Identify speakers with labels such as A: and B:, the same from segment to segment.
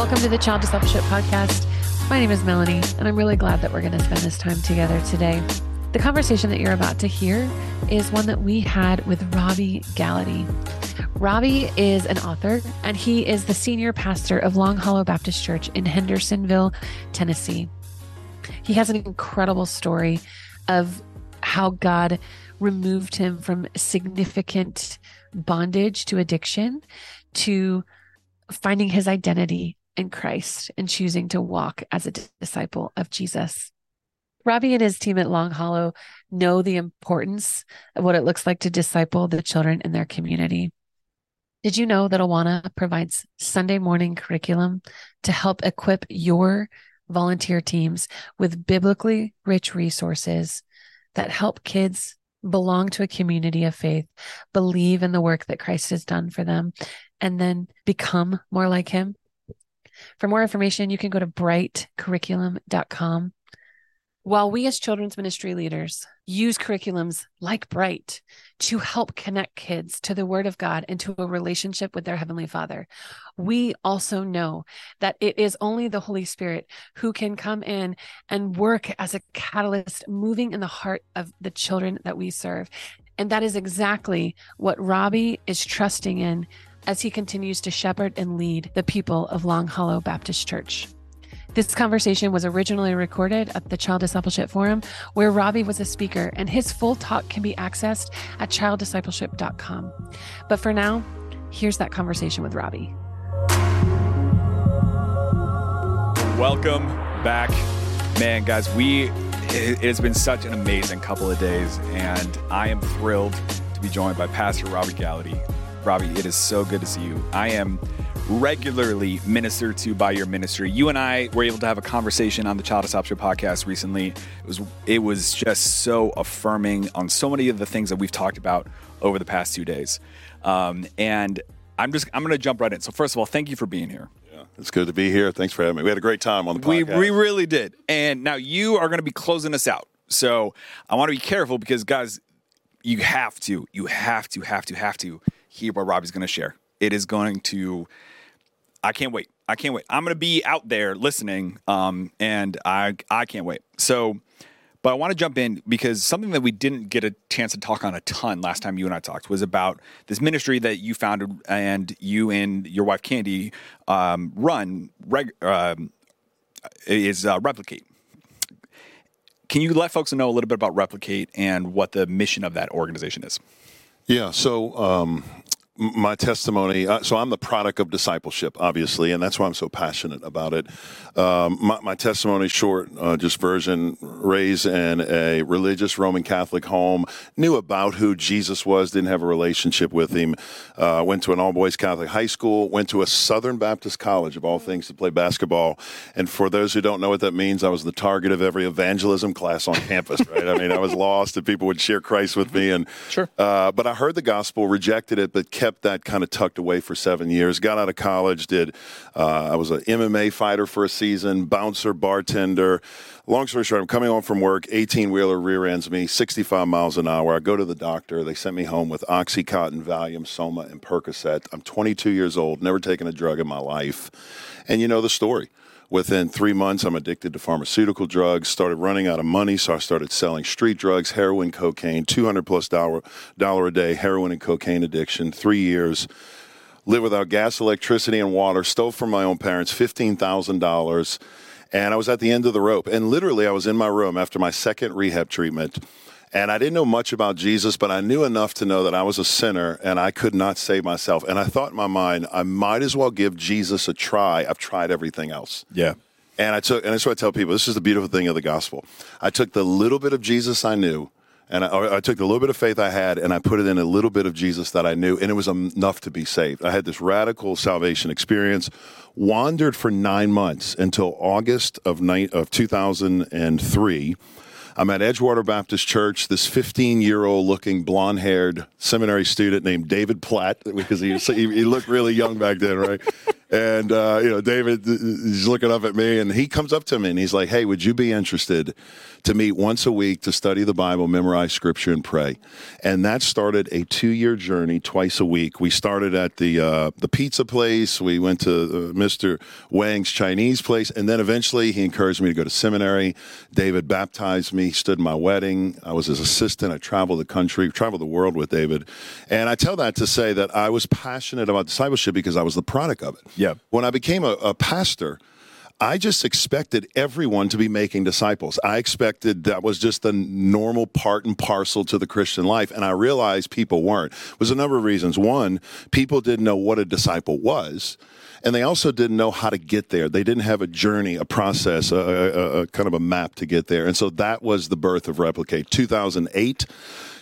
A: Welcome to the Child Discipleship Podcast. My name is Melanie, and I'm really glad that we're going to spend this time together today. The conversation that you're about to hear is one that we had with Robby Gallaty. Robby is an author, and he is the senior pastor of Long Hollow Baptist Church in Hendersonville, Tennessee. He has an incredible story of how God removed him from significant bondage to addiction to finding his identity in Christ and choosing to walk as a disciple of Jesus. Robby and his team at Long Hollow know the importance of what it looks like to disciple the children in their community. Did you know that Awana provides Sunday morning curriculum to help equip your volunteer teams with biblically rich resources that help kids belong to a community of faith, believe in the work that Christ has done for them, and then become more like him? For more information, you can go to brightcurriculum.com while we as children's ministry leaders use curriculums like Bright to help connect kids to the Word of God and to a relationship with their Heavenly Father, we also know that it is only the Holy Spirit who can come in and work as a catalyst, moving in the heart of the children that we serve. And that is exactly what Robby is trusting in as he continues to shepherd and lead the people of Long Hollow Baptist Church. This conversation was originally recorded at the Child Discipleship Forum, where Robby was a speaker, and his full talk can be accessed at childdiscipleship.com. But for now, here's that conversation with Robby.
B: Welcome back. Man, guys, we it has been such an amazing couple of days, and I am thrilled to be joined by Pastor Robby Gallaty. Robby, it is so good to see you. I am regularly ministered to by your ministry. You and I were able to have a conversation on the Child Discipleship podcast recently. It was it was just so affirming on so many of the things that we've talked about over the past two days. Um, and I'm just I'm going to jump right in. So first of all, thank you for being here.
C: Yeah, it's good to be here. Thanks for having me. We had a great time on the
B: We
C: podcast.
B: we really did. And now you are going to be closing us out. So I want to be careful because guys, you have to, you have to, have to, have to hear what Robby's going to share. It is going to I can't wait. I can't wait. I'm going to be out there listening, um, and I I can't wait. So, but I want to jump in because something that we didn't get a chance to talk on a ton last time you and I talked was about this ministry that you founded and you and your wife Kandi um, run reg- um, is uh, Replicate. Can you let folks know a little bit about Replicate and what the mission of that organization is?
C: Yeah. So um, my testimony. Uh, so I'm the product of discipleship, obviously, and that's why I'm so passionate about it. Um, my, my testimony, short, uh, just version, raised in a religious Roman Catholic home, knew about who Jesus was, didn't have a relationship with him. Uh, went to an all boys Catholic high school, went to a Southern Baptist college of all things to play basketball. And for those who don't know what that means, I was the target of every evangelism class on campus. Right? I mean, I was lost, and people would share Christ with me. And
B: Sure.
C: uh, but I heard the gospel, rejected it, but kept that kind of tucked away for seven years. Got out of college, did uh, I was an MMA fighter for a season, bouncer, bartender. Long story short, I'm coming home from work. 18 wheeler rear ends me, 65 miles an hour. I go to the doctor. They sent me home with OxyContin, Valium, Soma, and Percocet. I'm 22 years old, never taken a drug in my life, and you know the story. Within three months, I'm addicted to pharmaceutical drugs, started running out of money, so I started selling street drugs, heroin, cocaine, 200 plus dollar, dollar a day, heroin and cocaine addiction, three years. Lived without gas, electricity, and water, stole from my own parents $15,000. And I was at the end of the rope. And literally, I was in my room after my second rehab treatment. And I didn't know much about Jesus, but I knew enough to know that I was a sinner and I could not save myself. And I thought in my mind, I might as well give Jesus a try. I've tried everything else.
B: Yeah.
C: And I took, and that's what I tell people. This is the beautiful thing of the gospel. I took the little bit of Jesus I knew, and I, or I took the little bit of faith I had, and I put it in a little bit of Jesus that I knew, and it was enough to be saved. I had this radical salvation experience. Wandered for nine months until August of ni- of 2003. I'm at Edgewater Baptist Church. This 15 year old looking blonde haired seminary student named David Platt, because he, he, looked really young back then, right? And uh, you know, David is looking up at me, and he comes up to me and he's like, "Hey, would you be interested to meet once a week to study the Bible, memorize Scripture, and pray?" And that started a two-year journey, twice a week. We started at the uh, the pizza place. We went to uh, Mr. Wang's Chinese place, and then eventually he encouraged me to go to seminary. David baptized me, stood in my wedding. I was his assistant. I traveled the country, traveled the world with David, and I tell that to say that I was passionate about discipleship because I was the product of it.
B: Yeah.
C: When I became a, a pastor, I just expected everyone to be making disciples. I expected that was just the normal part and parcel to the Christian life. And I realized people weren't. It was a number of reasons. One, people didn't know what a disciple was. And they also didn't know how to get there. They didn't have a journey, a process, a, a, a kind of a map to get there. And so that was the birth of Replicate. 2008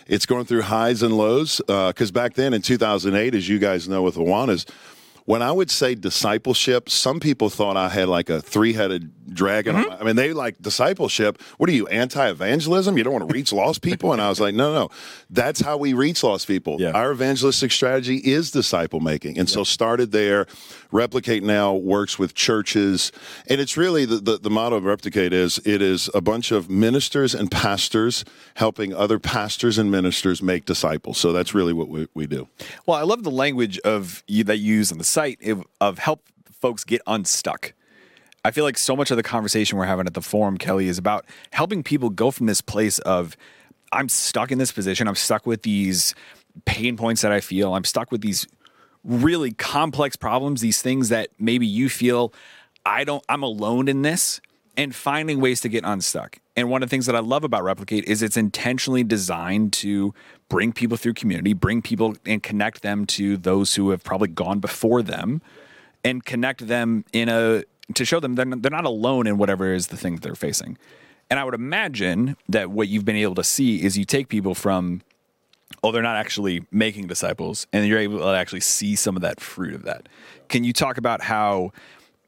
C: it's going through highs and lows because uh, back then in 2008 as you guys know with Awanas when I would say discipleship, some people thought I had like a three headed dragon. Mm-hmm. I mean, they like discipleship. What are you, anti evangelism? You don't want to reach lost people? And I was like, no, no, that's how we reach lost people. Yeah. Our evangelistic strategy is disciple making. And yeah. so started there. Replicate now works with churches. And it's really the, the, the motto of Replicate is it is a bunch of ministers and pastors helping other pastors and ministers make disciples. So that's really what we, we do.
B: Well, I love the language of you that you use in the site of help folks get unstuck. I feel like so much of the conversation we're having at the forum, Kellie, is about helping people go from this place of I'm stuck in this position. I'm stuck with these pain points that I feel. I'm stuck with these really complex problems, these things that maybe you feel I don't I'm alone in this and finding ways to get unstuck. And one of the things that I love about Replicate is it's intentionally designed to bring people through community, bring people and connect them to those who have probably gone before them and connect them in a to show them they're they're not alone in whatever is the thing that they're facing. And I would imagine that what you've been able to see is you take people from oh they're not actually making disciples and you're able to actually see some of that fruit of that. Can you talk about how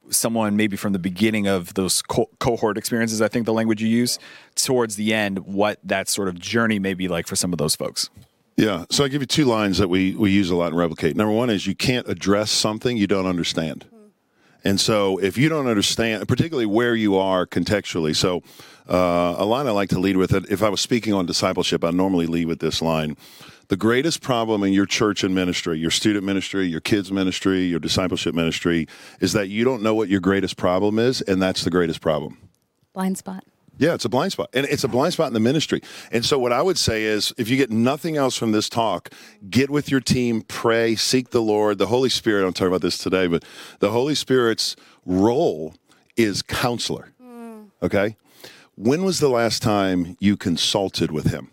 B: someone maybe from the beginning of those co- cohort experiences, I think the language you use, towards the end, what that sort of journey may be like for some of those folks.
C: Yeah. So I give you two lines that we, we use a lot in Replicate. Number one is you can't address something you don't understand. And so if you don't understand, particularly where you are contextually, so uh, a line I like to lead with it, if I was speaking on discipleship, I normally lead with this line. The greatest problem in your church and ministry, your student ministry, your kids ministry, your discipleship ministry, is that you don't know what your greatest problem is, and that's the greatest problem.
D: Blind spot.
C: Yeah, it's a blind spot. And it's a blind spot in the ministry. And so, what I would say is if you get nothing else from this talk, get with your team, pray, seek the Lord. The Holy Spirit, I'm talking about this today, but the Holy Spirit's role is counselor. Mm. Okay? When was the last time you consulted with him?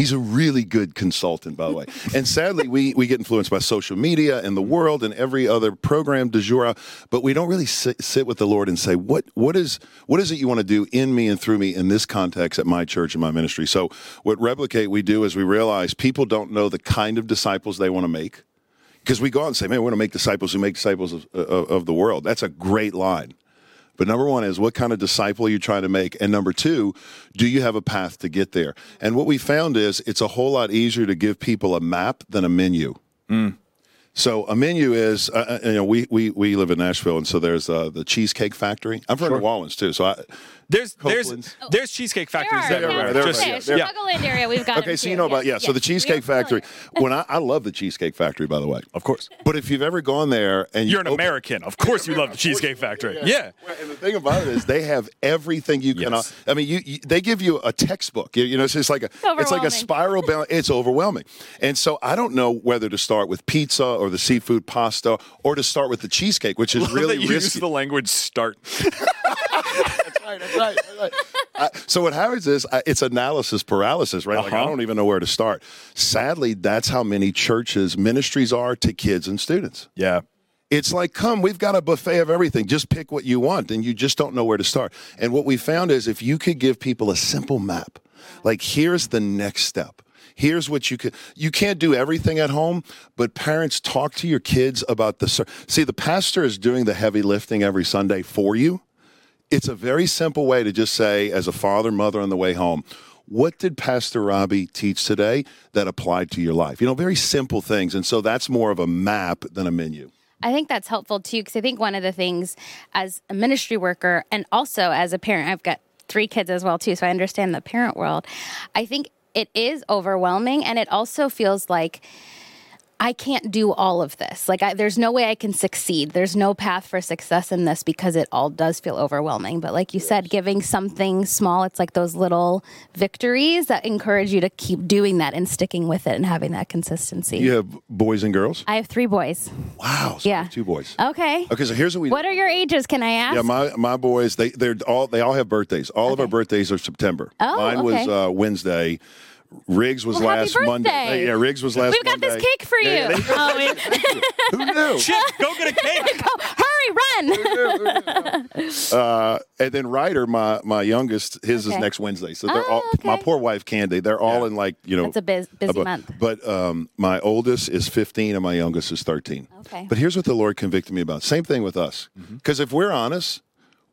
C: He's a really good consultant, by the way. And sadly, we, we get influenced by social media and the world and every other program de jour, but we don't really sit, sit with the Lord and say, what, what, is, what is it you want to do in me and through me in this context at my church and my ministry? So, what Replicate we do is we realize people don't know the kind of disciples they want to make. Because we go out and say, man, we want to make disciples who make disciples of, of, of the world. That's a great line. But number one is what kind of disciple are you trying to make? And number two, do you have a path to get there? And what we found is it's a whole lot easier to give people a map than a menu. Mm. So a menu is, uh, uh you know, we, we, we live in Nashville, and so there's uh, the Cheesecake Factory. I'm from sure. New Orleans too, so I,
B: there's there's oh. there's cheesecake factories
D: there.
B: Are,
D: there, just, yeah. Chicagoland area, we've got.
C: Okay, so you know about yeah. So the Cheesecake Factory. when I, I love the Cheesecake Factory, by the way,
B: of course.
C: But if you've ever gone there and
B: you are an open, American, of course you love the Cheesecake Factory. Yeah.
C: yeah. And the thing about it is they have everything you can. Yes. I mean, you, you, they give you a textbook. You, you know, it's just like a it's like a spiral balance. It's overwhelming. And so I don't know whether to start with pizza or the seafood pasta or to start with the cheesecake, which is really
B: risky.
C: Use
B: the language start.
C: that's right. That's right. That's right. I, so what happens is I, it's analysis paralysis, right? Uh-huh. Like I uh-huh. don't even know where to start. Sadly, that's how many churches ministries are to kids and students.
B: Yeah.
C: It's like, come, we've got a buffet of everything. Just pick what you want, and you just don't know where to start. And what we found is if you could give people a simple map, like here's the next step. Here's what you can. You can't do everything at home, but parents talk to your kids about the. See, the pastor is doing the heavy lifting every Sunday for you it's a very simple way to just say, as a father, mother on the way home, what did Pastor Robby teach today that applied to your life? You know, very simple things. And so that's more of a map than a menu.
D: I think that's helpful too, because I think one of the things as a ministry worker and also as a parent, I've got three kids as well too, so I understand the parent world. I think it is overwhelming, and it also feels like I can't do all of this. Like, I, there's no way I can succeed. There's no path for success in this because it all does feel overwhelming. But, like you said, giving something small, it's like those little victories that encourage you to keep doing that and sticking with it and having that consistency.
C: You have boys and girls?
D: I have three boys.
C: Wow. so
D: Yeah.
C: Two boys.
D: Okay.
C: Okay, so here's what we
D: What are your ages? Can I ask?
C: Yeah, my my boys they they're all they all have birthdays. All of our birthdays are September.
D: Oh,
C: Mine was uh, Wednesday. Riggs was
D: Well, happy
C: last Monday.
D: birthday.
C: Yeah, Riggs was last Monday.
D: We've got
C: Monday.
D: this cake for you.
C: Yeah, yeah, they-
D: Oh, wait.
C: Who knew?
B: Chip, go get a cake.
D: go, Hurry, run.
C: Uh, and then Ryder, my my youngest, his is next Wednesday. So they're
D: Oh,
C: all my poor wife Kandi. They're all in like you know.
D: It's a biz- busy
C: about-
D: month.
C: But um, my oldest is 15 and my youngest is 13.
D: Okay.
C: But here's what the Lord convicted me about. Same thing with us. Because if we're honest,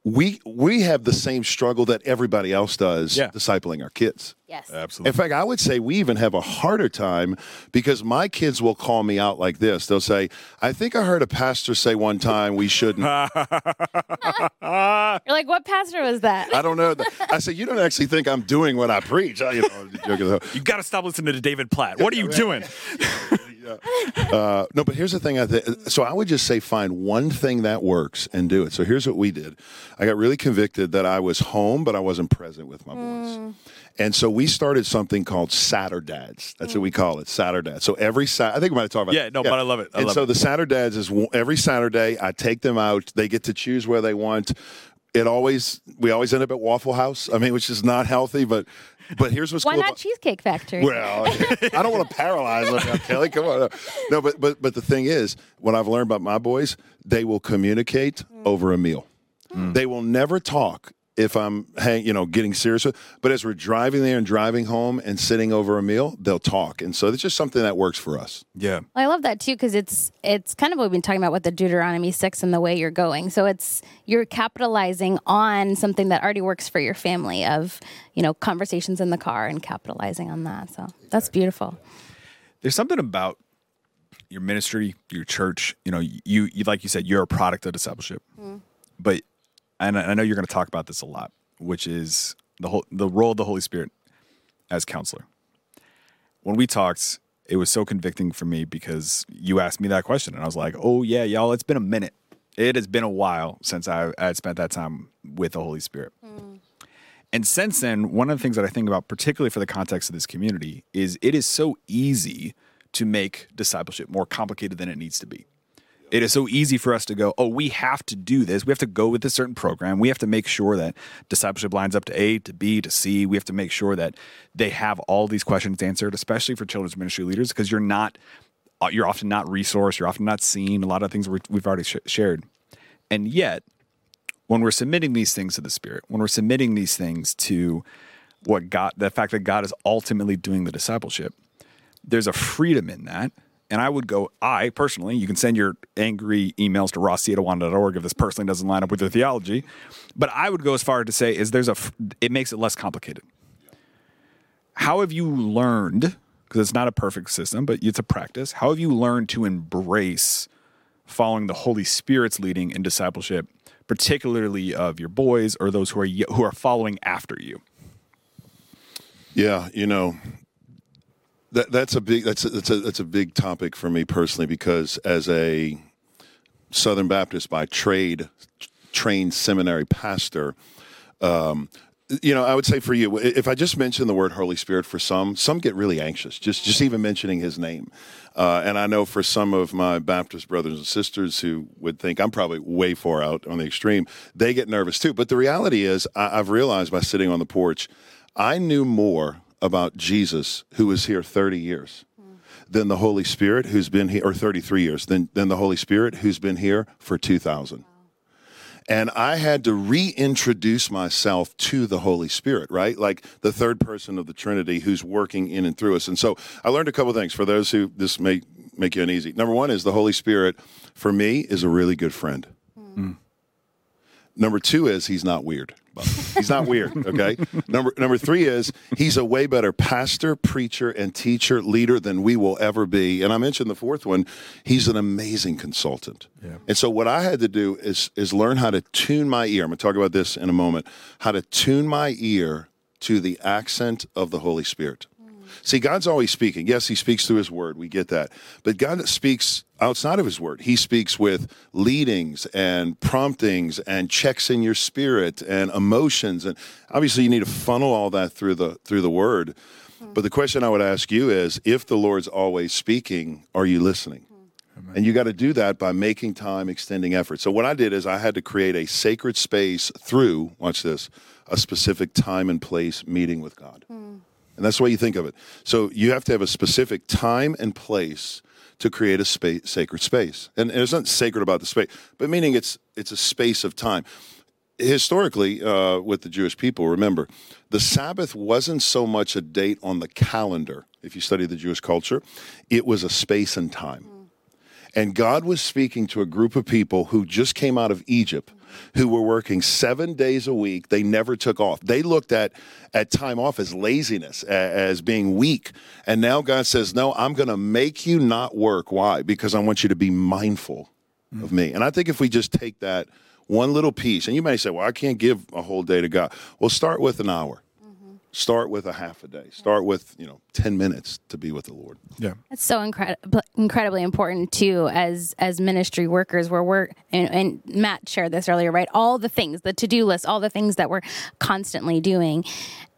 C: we we have the same struggle that everybody else does
B: Yeah.
C: discipling our kids.
D: Yes.
B: Absolutely.
C: In fact, I would say we even have a harder time because my kids will call me out like this. They'll say, I think I heard a pastor say one time we shouldn't.
D: You're like, what pastor was that?
C: I don't know. I say, you don't actually think I'm doing what I preach. I, you know, joking.
B: You got to stop listening to David Platt. What are you doing?
C: Uh, no, but here's the thing. I th- so I would just say find one thing that works and do it. So here's what we did. I got really convicted that I was home, but I wasn't present with my boys. And so we started something called Saturdads. That's what we call it, Saturdads. So every Sat, I think we might have talked about.
B: Yeah, no, but I love it. I
C: and
B: love
C: so
B: it.
C: the Saturdads is every Saturday. I take them out. They get to choose where they want. It always we always end up at Waffle House. I mean, which is not healthy, but but here's what's
D: Why
C: cool
D: not
C: about-
D: Cheesecake Factory?
C: well, I don't want to paralyze them, now, Kellie. Come on. No, but but but the thing is, what I've learned about my boys, they will communicate mm. over a meal. Mm. They will never talk if I'm hang, you know, getting serious. But as we're driving there and driving home and sitting over a meal, they'll talk, and so it's just something that works for us.
B: Yeah.
D: I love that too because it's it's kind of what we've been talking about with the Deuteronomy six and the way you're going. So it's you're capitalizing on something that already works for your family of you know conversations in the car and capitalizing on that. So that's beautiful.
B: There's something about your ministry, your church. You know, you, you like you said, you're a product of discipleship. Mm-hmm. But and I know you're going to talk about this a lot, which is the whole the role of the Holy Spirit as counselor. When we talked, it was so convicting for me because you asked me that question, and I was like, "Oh yeah, y'all, it's been a minute. It has been a while since I, I had spent that time with the Holy Spirit." Mm. And since then, one of the things that I think about, particularly for the context of this community, is it is so easy to make discipleship more complicated than it needs to be. It is so easy for us to go, oh, we have to do this. We have to go with a certain program. We have to make sure that discipleship lines up to A, to B, to C. We have to make sure that they have all these questions answered, especially for children's ministry leaders, because you're not, uh, you're often not resourced, you're often not seen. A lot of things we- we've already sh- shared. And yet, when we're submitting these things to the Spirit, when we're submitting these things to what God, the fact that God is ultimately doing the discipleship, there's a freedom in that. And I would go, I personally, you can send your angry emails to rossy@awana.org if this personally doesn't line up with your theology. But I would go as far to say is there's a, it makes it less complicated. How have you learned, because it's not a perfect system, but it's a practice, how have you learned to embrace following the Holy Spirit's leading in discipleship, particularly of your boys or those who are, who are following after you?
C: Yeah, you know, that that's a big that's a, that's a that's a big topic for me personally because as a Southern Baptist by trade, trained seminary pastor, um, you know, I would say for you, if I just mention the word Holy Spirit for some, some get really anxious just just even mentioning His name. Uh, and I know for some of my Baptist brothers and sisters who would think I'm probably way far out on the extreme, they get nervous too. But the reality is, I, I've realized by sitting on the porch, I knew more about Jesus, who was here 30 years, than the Holy Spirit, who's been here, or 33 years, than, than the Holy Spirit, who's been here for 2,000 and I had to reintroduce myself to the Holy Spirit, right? Like the third person of the Trinity who's working in and through us. And so I learned a couple things for those who this may make you uneasy. Number one is the Holy Spirit, for me, is a really good friend. Hmm. Hmm. Number two is he's not weird. He's not weird. Okay. number number three is he's a way better pastor, preacher, and teacher leader than we will ever be. And I mentioned the fourth one. He's an amazing consultant. Yeah. And so what I had to do is is learn how to tune my ear. I'm going to talk about this in a moment. How to tune my ear to the accent of the Holy Spirit. See, God's always speaking. Yes, He speaks through His Word. We get that. But God speaks outside of His Word. He speaks with leadings and promptings and checks in your spirit and emotions. And obviously, you need to funnel all that through the through the Word. But the question I would ask you is: If the Lord's always speaking, are you listening? And you got to do that by making time, extending effort. So what I did is I had to create a sacred space through, watch this, a specific time and place meeting with God. Mm. And that's the way you think of it. So you have to have a specific time and place to create a space, sacred space. And, and it's not sacred about the space, but meaning it's it's a space of time. Historically, uh, with the Jewish people, remember, the Sabbath wasn't so much a date on the calendar. If you study the Jewish culture, it was a space and time. Mm. And God was speaking to a group of people who just came out of Egypt who were working seven days a week. They never took off. They looked at, at time off as laziness, as being weak. And now God says, No, I'm going to make you not work. Why? Because I want you to be mindful mm. of me. And I think if we just take that one little piece, and you may say, Well, I can't give a whole day to God. Well, start with an hour. Start with a half a day. Start with, you know, 10 minutes to be with the Lord.
B: Yeah.
D: That's so incredible incredibly important too as as ministry workers where we're and, and Matt shared this earlier, right? All the things, the to-do list, all the things that we're constantly doing.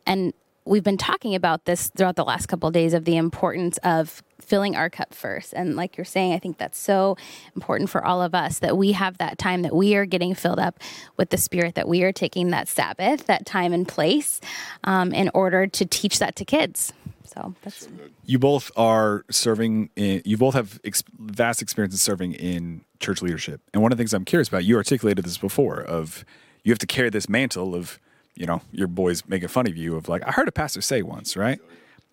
D: And we've been talking about this throughout the last couple of days of the importance of filling our cup first. And like you're saying, I think that's so important for all of us that we have that time that we are getting filled up with the Spirit, that we are taking that Sabbath, that time and place, um, in order to teach that to kids. So that's
B: you both are serving. In, you both have ex- vast experience in serving in church leadership, and one of the things I'm curious about. You articulated this before of you have to carry this mantle of you know your boys making fun of you of like I heard a pastor say once, right?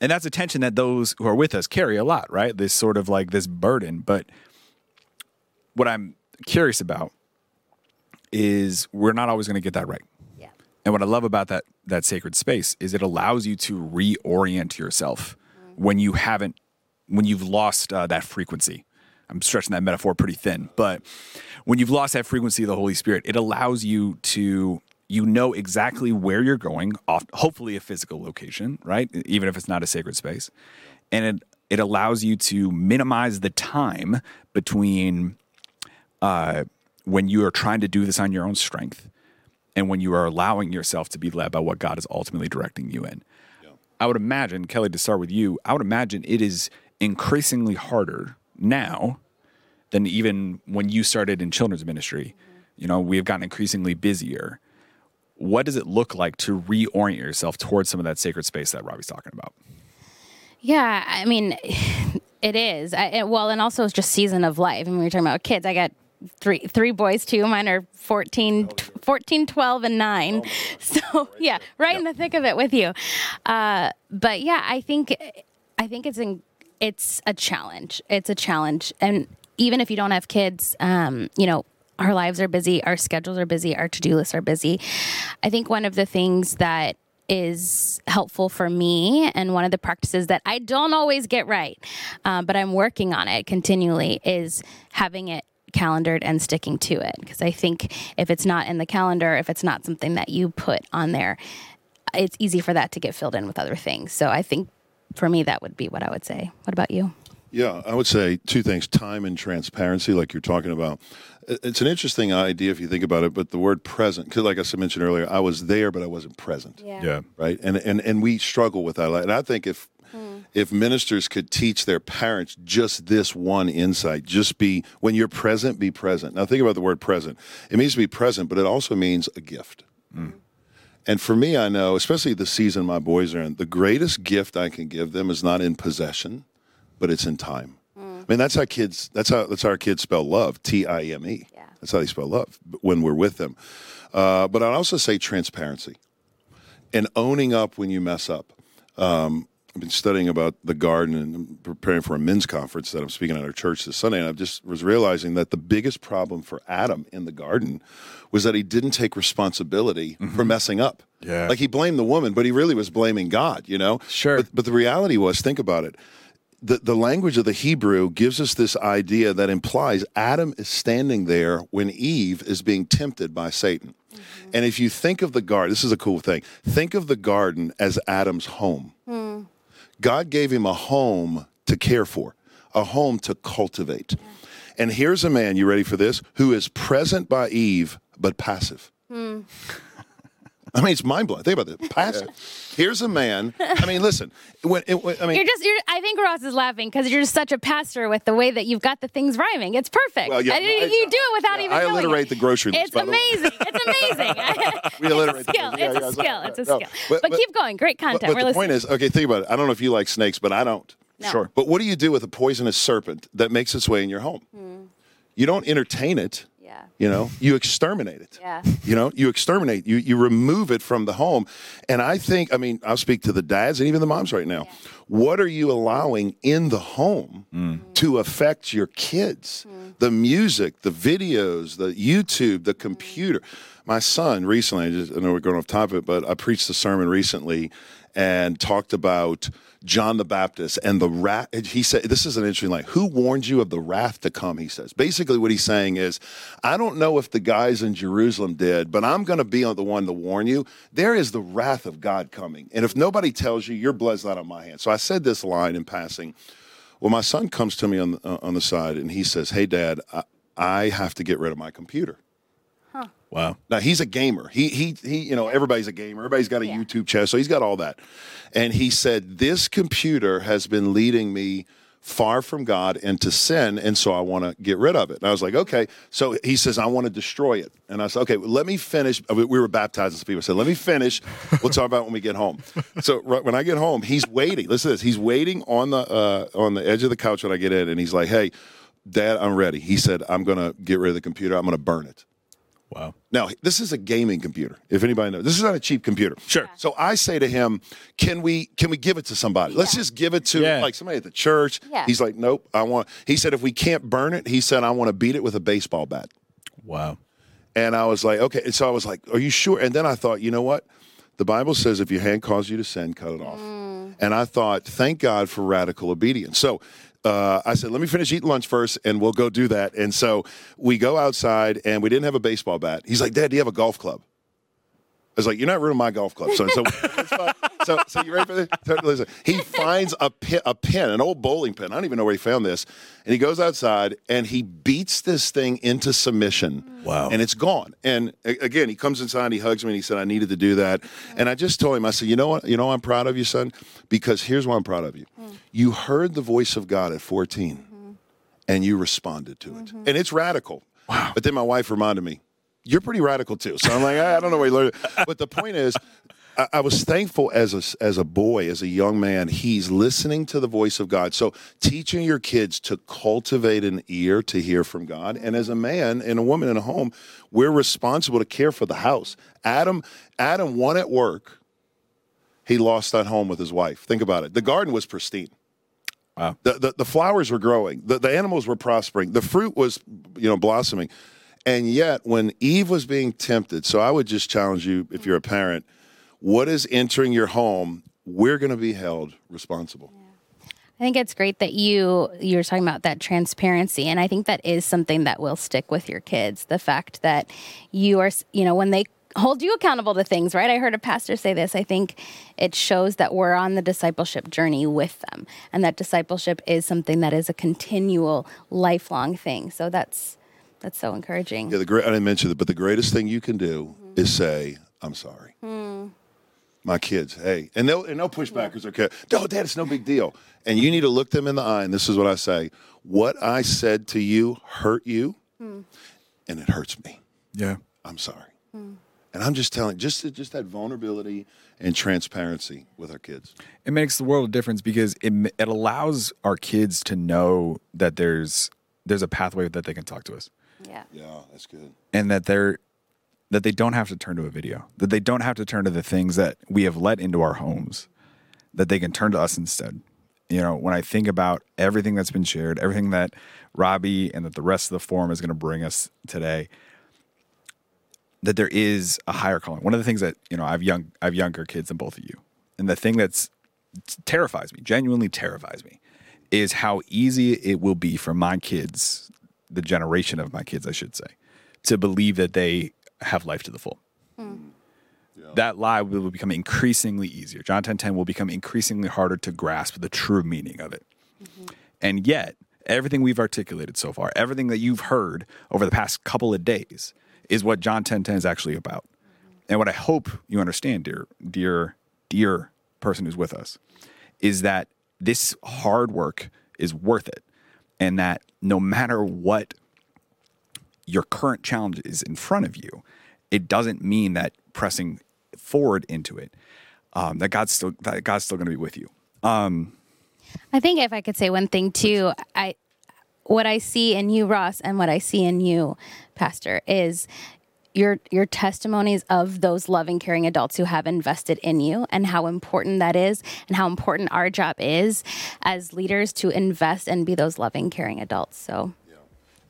B: and that's a tension that those who are with us carry a lot, right? This sort of like this burden. But what I'm curious about is we're not always going to get that right.
D: Yeah.
B: And what I love about that that sacred space is it allows you to reorient yourself mm-hmm. when you haven't when you've lost uh, that frequency. I'm stretching that metaphor pretty thin, but when you've lost that frequency of the Holy Spirit, it allows you to you know exactly where you're going off hopefully a physical location right even if it's not a sacred space and it it allows you to minimize the time between uh, when you are trying to do this on your own strength and when you are allowing yourself to be led by what God is ultimately directing you in. Yeah. I would imagine, Kellie, to start with you, I would imagine it is increasingly harder now than even when you started in children's ministry. Mm-hmm. You know, we have gotten increasingly busier what does it look like to reorient yourself towards some of that sacred space that Robby's talking about?
D: Yeah, I mean, it is. I, it, well, and also it's just season of life. I mean, we are talking about kids. I got three three boys too. Mine are 14, 14 12, and 9. So, yeah, right yep. in the thick of it with you. Uh, but yeah, I think I think it's in, it's a challenge. It's a challenge. And even if you don't have kids, um, you know, our lives are busy, our schedules are busy, our to do lists are busy. I think one of the things that is helpful for me and one of the practices that I don't always get right, uh, but I'm working on it continually is having it calendared and sticking to it. Because I think if it's not in the calendar, if it's not something that you put on there, it's easy for that to get filled in with other things. So I think for me, that would be what I would say. What about you?
C: Yeah, I would say two things time and transparency, like you're talking about. It's an interesting idea if you think about it, but the word present, because like I said mentioned earlier, I was there, but I wasn't present.
B: Yeah. yeah.
C: Right. And, and, and we struggle with that. And I think if, hmm. if ministers could teach their parents just this one insight, just be, when you're present, be present. Now think about the word present. It means to be present, but it also means a gift. Mm. And for me, I know, especially the season my boys are in, the greatest gift I can give them is not in possession but it's in time. Mm. I mean, that's how kids. That's how that's how our kids spell love. T I M E. Yeah. That's how they spell love when we're with them. Uh, but I'd also say transparency and owning up when you mess up. Um, I've been studying about the garden and preparing for a men's conference that I'm speaking at our church this Sunday, and I just was realizing that the biggest problem for Adam in the garden was that he didn't take responsibility for messing up.
B: Yeah.
C: like he blamed the woman, but he really was blaming God. You know,
B: Sure.
C: But, but the reality was, think about it. The, the language of the Hebrew gives us this idea that implies Adam is standing there when Eve is being tempted by Satan. Mm-hmm. And if you think of the garden, this is a cool thing. Think of the garden as Adam's home. Hmm. God gave him a home to care for, a home to cultivate. And here's a man, you ready for this, who is present by Eve, but passive. Hmm. I mean, it's mind blowing. Think about this. Passive. Here's a man. I mean, listen. When, it, when- I mean,
D: You're just, you're, I think Ross is laughing because you're just such a pastor with the way that you've got the things rhyming. It's perfect.
C: Well, yeah,
D: and
C: I-
D: you, you do it without
C: yeah,
D: even
C: I alliterate
D: it.
C: the grocery list,
D: It's
C: by the way.
D: amazing. It's amazing.
C: We alliterate
D: it's a skill.
C: grocery- yeah,
D: it's
C: yeah,
D: a skill. It's a
C: no,
D: skill.
C: but-
D: But,
C: but-
D: keep going. Great content.
C: but
D: We're
C: the point is, okay, think about it. I don't know if you like snakes, but I don't.
D: No.
B: Sure.
C: But what do you do with a poisonous serpent that makes its way in your home? Hmm. You don't entertain it.
D: Yeah.
C: You know, you exterminate it.
D: Yeah.
C: You know, you exterminate, you you remove it from the home. And I think, I mean, I'll speak to the dads and even the moms right now. What are you allowing in the home mm. mm-hmm. to affect your kids? Mm-hmm. The music, the videos, the YouTube, the mm-hmm. computer. My son recently, I, just, I know we're going off topic, but I preached a sermon recently and talked about John the Baptist and the wrath. He said, This is an interesting line. Who warned you of the wrath to come? He says. Basically, what he's saying is, I don't know if the guys in Jerusalem did, but I'm going to be the one to warn you. There is the wrath of God coming. And if nobody tells you, your blood's not on my hands. So I said this line in passing. Well, my son comes to me on uh, on the side and he says, Hey, dad, I, I have to get rid of my computer.
B: Wow.
C: Now he's a gamer. He he he. You know, everybody's a gamer. Everybody's got a YouTube channel, so he's got all that. And he said, "This computer has been leading me far from God and to sin, and so I want to get rid of it." And I was like, "Okay." So he says, "I want to destroy it." And I said, "Okay, well, let me finish." We we were baptizing some people. I said, "Let me finish. We'll talk about it when we get home." So right, when I get home, he's waiting. Listen to this. He's waiting on the uh, on the edge of the couch when I get in, and he's like, "Hey." Dad, I'm ready. He said, I'm going to get rid of the computer. I'm going to burn it.
B: Wow.
C: Now, this is a gaming computer. If anybody knows, this is not a cheap computer.
B: Sure.
C: So I say to him, "Can we can we give it to somebody? Let's just give it to
B: Yeah.
C: like somebody at the church."
D: Yeah.
C: He's like, "Nope, I want." He said, "If we can't burn it, he said I want to beat it with a baseball bat."
B: Wow.
C: And I was like, "Okay." And so I was like, "Are you sure?" And then I thought, you know what? The Bible says if your hand calls you to sin, cut it off. Mm. And I thought, thank God for radical obedience. So uh, I said, let me finish eating lunch first and we'll go do that. And so we go outside and we didn't have a baseball bat. He's like, Dad, do you have a golf club? I was like, you're not ruining my golf club, son. So, so, so you ready for this? So, Listen, he finds a pin, a pin, an old bowling pin. I don't even know where he found this. And he goes outside and he beats this thing into submission. Mm.
B: Wow.
C: And it's gone. And a- again, he comes inside, and he hugs me, and he said, I needed to do that. And I just told him, I said, you know what? You know, I'm proud of you, son, because here's why I'm proud of you. Mm. You heard the voice of God at 14 mm-hmm. and you responded to it. Mm-hmm. And it's radical. Wow. But then my wife reminded me, you're pretty radical too. So I'm like, I don't know where you learned it. But the point is, I, I was thankful as a, as a boy, as a young man, he's listening to the voice of God. So teaching your kids to cultivate an ear to hear from God. And as a man and a woman in a home, we're responsible to care for the house. Adam, Adam won at work. He lost at home with his wife. Think about it. The garden was pristine.
B: Wow.
C: The, the, the flowers were growing. The, the animals were prospering. The fruit was, you know, blossoming. And yet, when Eve was being tempted, so I would just challenge you, if you're a parent, what is entering your home? We're going to be held responsible.
D: I think it's great that you you're talking about that transparency, and I think that is something that will stick with your kids. The fact that you are, you know, when they hold you accountable to things, right? I heard a pastor say this. I think it shows that we're on the discipleship journey with them, and that discipleship is something that is a continual, lifelong thing. So that's that's so encouraging.
C: Yeah, the great. I didn't mention it, but the greatest thing you can do mm-hmm. is say, "I'm sorry." Hmm. My kids, hey, and they'll and they'll push back because they're okay. No, Dad, it's no big deal. And you need to look them in the eye, and this is what I say: What I said to you hurt you, hmm. and it hurts me.
B: Yeah.
C: I'm sorry. Hmm. And I'm just telling, just just that vulnerability and transparency with our kids.
B: It makes the world a difference because it it allows our kids to know that there's there's a pathway that they can talk to us
D: Yeah.
C: Yeah, that's good.
B: and that they're that they don't have to turn to a video that they don't have to turn to the things that we have let into our homes that they can turn to us instead. You know, when I think about everything that's been shared, everything that Robby and that the rest of the forum is going to bring us today, that there is a higher calling. One of the things that you know, I've young, I have younger kids than both of you, and the thing that's terrifies me, genuinely terrifies me, is how easy it will be for my kids, the generation of my kids, I should say, to believe that they have life to the full. Mm. Yeah. That lie will become increasingly easier. John 10 10 will become increasingly harder to grasp the true meaning of it. Mm-hmm. And yet, everything we've articulated so far, everything that you've heard over the past couple of days, is what John 10 10 is actually about. Mm-hmm. And what I hope you understand, dear, dear, dear person who's with us, is that this hard work is worth it. And that no matter what your current challenge is in front of you, it doesn't mean that pressing forward into it, um, that God's still that God's still going to be with you. Um,
D: I think if I could say one thing too, I what I see in you, Ross, and what I see in you, Pastor, is your your testimonies of those loving caring adults who have invested in you and how important that is and how important our job is as leaders to invest and be those loving caring adults. So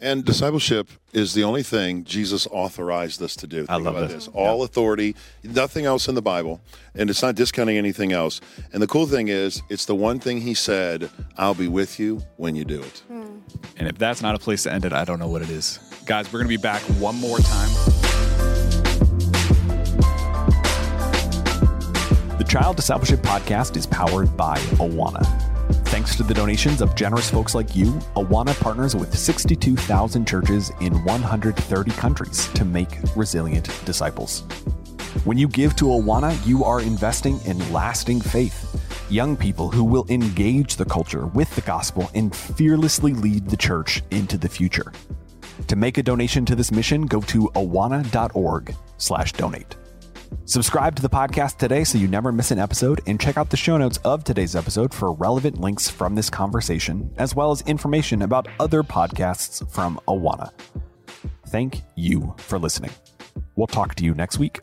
C: and discipleship is the only thing Jesus authorized us to do.
B: Think I love this. this.
C: All yeah. authority, nothing else in the Bible, and it's not discounting anything else. And the cool thing is, it's the one thing He said, "I'll be with you when you do it." Hmm.
B: And if that's not a place to end it, I don't know what it is. Guys, we're going to be back one more time.
E: The Child Discipleship Podcast is powered by Awana. Thanks to the donations of generous folks like you, Awana partners with 62,000 churches in 130 countries to make resilient disciples. When you give to Awana, you are investing in lasting faith. Young people who will engage the culture with the gospel and fearlessly lead the church into the future. To make a donation to this mission, go to awana.org/donate. Subscribe to the podcast today so you never miss an episode, and check out the show notes of today's episode for relevant links from this conversation, as well as information about other podcasts from Awana. Thank you for listening. We'll talk to you next week.